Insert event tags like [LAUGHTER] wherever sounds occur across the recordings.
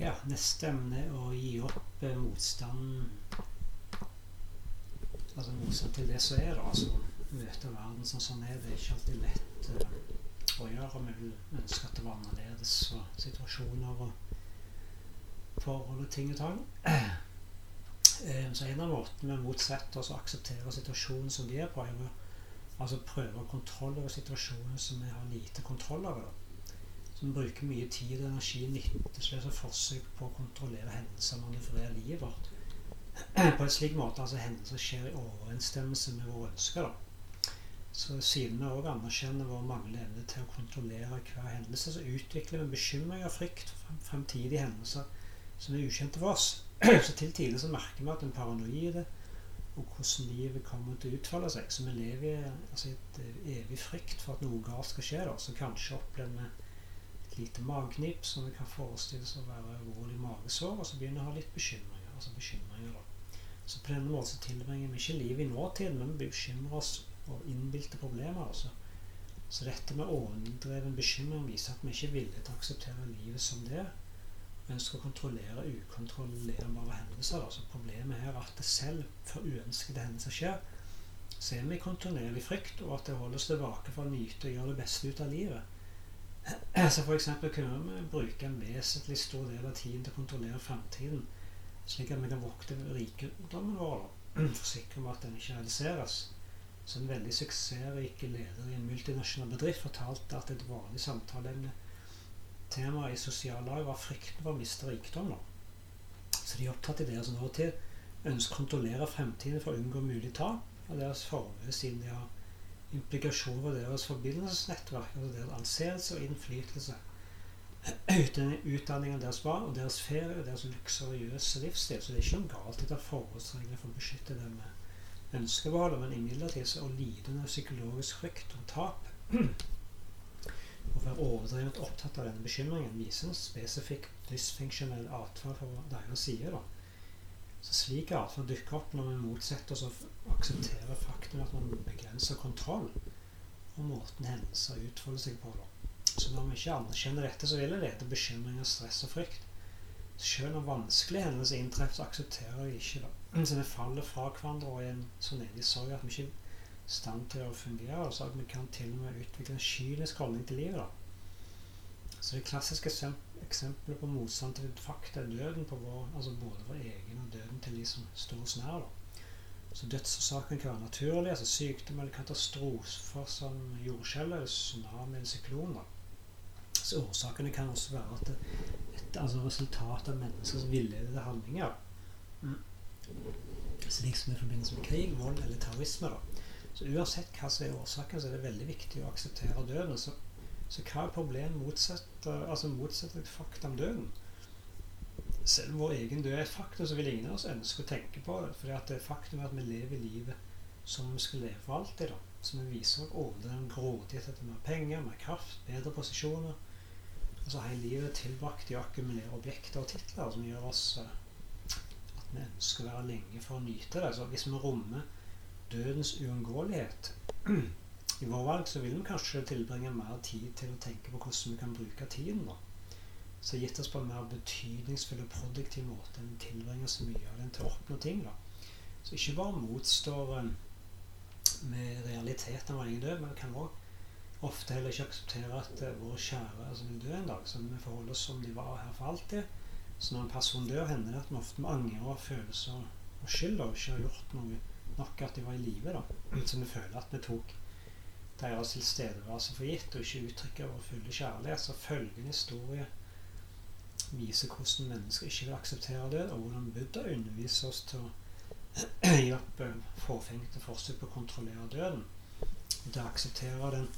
Ja, neste emne å gi opp eh, motstanden Altså motstand til det som er, da. Altså møte verden sånn som den er. Det er ikke alltid lett eh, å gjøre. Vi vil ønske at det var annerledes og situasjoner og forhold og ting og tang. [CLEARS THROAT] Eh, så en av måtene vi motsetter oss å akseptere situasjonen som vi er på, er å altså prøve kontroll over situasjoner som vi har lite kontroll over. Som bruker mye tid og energi nytteløse forsøk på å kontrollere hendelser og manøvrere livet vårt. På en slik måte altså hendelser skjer i overensstemmelse med våre ønsker. da. Så siden vi òg anerkjenner vår manglende evne til å kontrollere hver hendelse, så utvikler vi bekymring og frykt for fremtidige hendelser som er ukjente for oss. [CLEARS THROAT] Så til tider så merker vi at en paranoide og hvordan livet kommer til å utfolde seg. Så vi lever i altså, et evig frykt for at noe galt skal skje. Da. Så kanskje opplever vi et lite mageknip som vi kan forestille oss å være alvorlig magesår, og så begynner jeg å ha litt bekymringer. Altså bekymringer da. Så på denne måten så tilbringer vi ikke livet i nåtiden, men vi bekymrer oss over innbilte problemer. Altså. Så dette med overdreven bekymring viser at vi ikke er villige til å akseptere livet som det er ønsker å kontrollere ukontrollerbare hendelser. Altså problemet her er at det selv før uønskede hendelser skjer, så er vi i kontinuerlig frykt, og at det holder oss tilbake for å nyte og gjøre det beste ut av livet. Så eksempel kunne vi bruke en vesentlig stor del av tiden til å kontrollere fremtiden, slik at vi kan vokte rikdommen vår, forsikre om at den ikke realiseres. Så en veldig suksessrik leder i en multinasjonal bedrift fortalte at et vanlig samtaleemne temaet i sosiallaget lag var frykten for å miste rikdom. Så de er opptatt i deres nåtid ønsker å kontrollere fremtiden for å unngå mulig tap av deres formue, siden de har implikasjoner for deres forbindelsesnettverk, altså deres anseelse og innflytelse. Utdanningen deres barn og deres ferie og deres luksuriøse livsstil. Så det er ikke noe galt i å ta forholdsregler for å beskytte dem med ønskebeholder, men imidlertid så å lide under psykologisk frykt og tap og være overdrevet opptatt av denne bekymringen viser en spesifikk dysfunksjonell atferd fra deres side. da. Så Slik atferd dukker opp når vi motsetter oss å akseptere faktum at man begrenser kontroll og måten hendelser utfolder seg på. da. Så når vi ikke anerkjenner dette, så vil det lede bekymringer, stress og frykt. Selv når vanskelige hendelser inntreffer, så aksepterer vi ikke det. Så vi faller fra hverandre og er så nedig sorg at vi ikke er i stand til å fungere. Og Så at vi kan til og med utvikle en kynisk holdning til livet. Da. Så det klassiske eksempelet på motstand til fakta er døden på vår, altså både vår egen og døden til de som står oss nær. Så dødsårsaken kan være naturlig, altså sykdom eller katastrofer som jordskjelv, tsunami eller syklon. Da. Så årsakene kan også være at det, et altså resultat av menneskers villedede handlinger. Mm. Slik som i forbindelse med krig, vold eller terrorisme. da. Så uansett hva som er årsaken, så er det veldig viktig å akseptere døden. Så, så hva er problemet motsetter, altså motsetter et fakta om døden? Selv om vår egen død er et faktum, så vil ingen av oss ønske å tenke på det. For det er faktum at vi lever livet som vi skal leve for alltid. da. Så vi viser over den grådighet etter mer penger, mer kraft, bedre posisjoner. Altså hele livet tilbrakt i å akkumulere objekter og titler som gjør oss uh, at vi ønsker å være lenge for å nyte det. Så hvis vi rommer dødens uunngåelighet i vår valg, så vil vi kanskje tilbringe mer tid til å tenke på hvordan vi kan bruke tiden. da. Så gitt oss på en mer betydningsfull og produktiv måte enn tilbringer så mye av den til å oppnå ting. da. Så ikke bare motstår med realiteten av egen død, men kan òg ofte heller ikke akseptere at uh, våre kjære altså, vil dø en dag. Så vi forholder oss som de var her for alltid. Så når en person dør, hender det at vi ofte angrer og følelser og skyld og ikke har gjort noe nok at de var i live. Så vi føler at vi tok deres tilstedeværelse for gitt, og ikke uttrykker vår fulle kjærlighet. Så følgende historie viser hvordan mennesker ikke vil akseptere død, og hvordan Buddha underviser oss til å [CLEARS THROAT] gi opp eh, forfengte forsøk på å kontrollere døden. Og til å akseptere den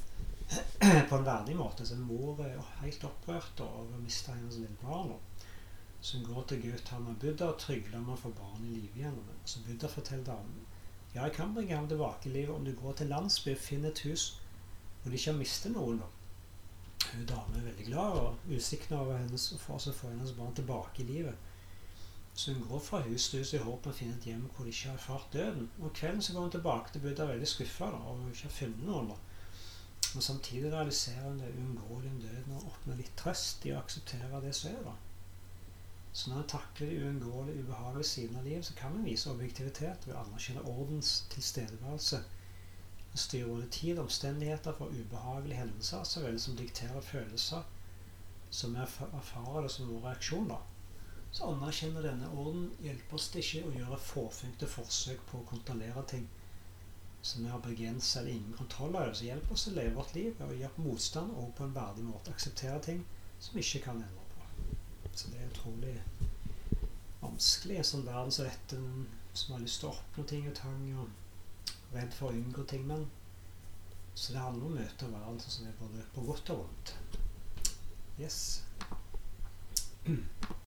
[CLEARS THROAT] på en verdig måte. Så mor er helt opprørt over å miste hennes lille barn. Så går til Gautama Buddha og trygler om å få barn i live igjen. Så Buddha forteller damen ja, jeg kan bringe ham tilbake i livet om du går til landsby og finner et hus hvor de ikke har mistet noen. Hun dame er veldig glad og usikker over hennes, å få hennes barn tilbake i livet. Så hun går fra hus til hus i håp om å finne et hjem hvor de ikke har erfart døden. Om kvelden så går hun tilbake til Buddha veldig skuffa over ikke har funnet noen. da. Men samtidig realiserer hun det uunngåelige om døden og oppnår litt trøst i å akseptere det som er. Så når en takler de uunngåelige, ubehagelige sidene av livet, så kan en vise objektivitet ved å anerkjenne ordens tilstedeværelse. En styrer både tid og omstendigheter for ubehagelige hendelser så vel som dikterer følelser som vi erfarer det som vår reaksjon. da. Så anerkjenner denne orden hjelper oss ikke å gjøre fåfengte forsøk på å kontrollere ting som vi har begrenset eller ingen kontroll over. Så hjelper oss å leve vårt liv og gjøre motstand og på en verdig måte akseptere ting som vi ikke kan endre. Så det er utrolig vanskelig som dette, som har lyst til å oppnå ting og tang, og redd for å unngå ting. Men så det handler om å møte verden sånn som er både på godt og vondt. Yes.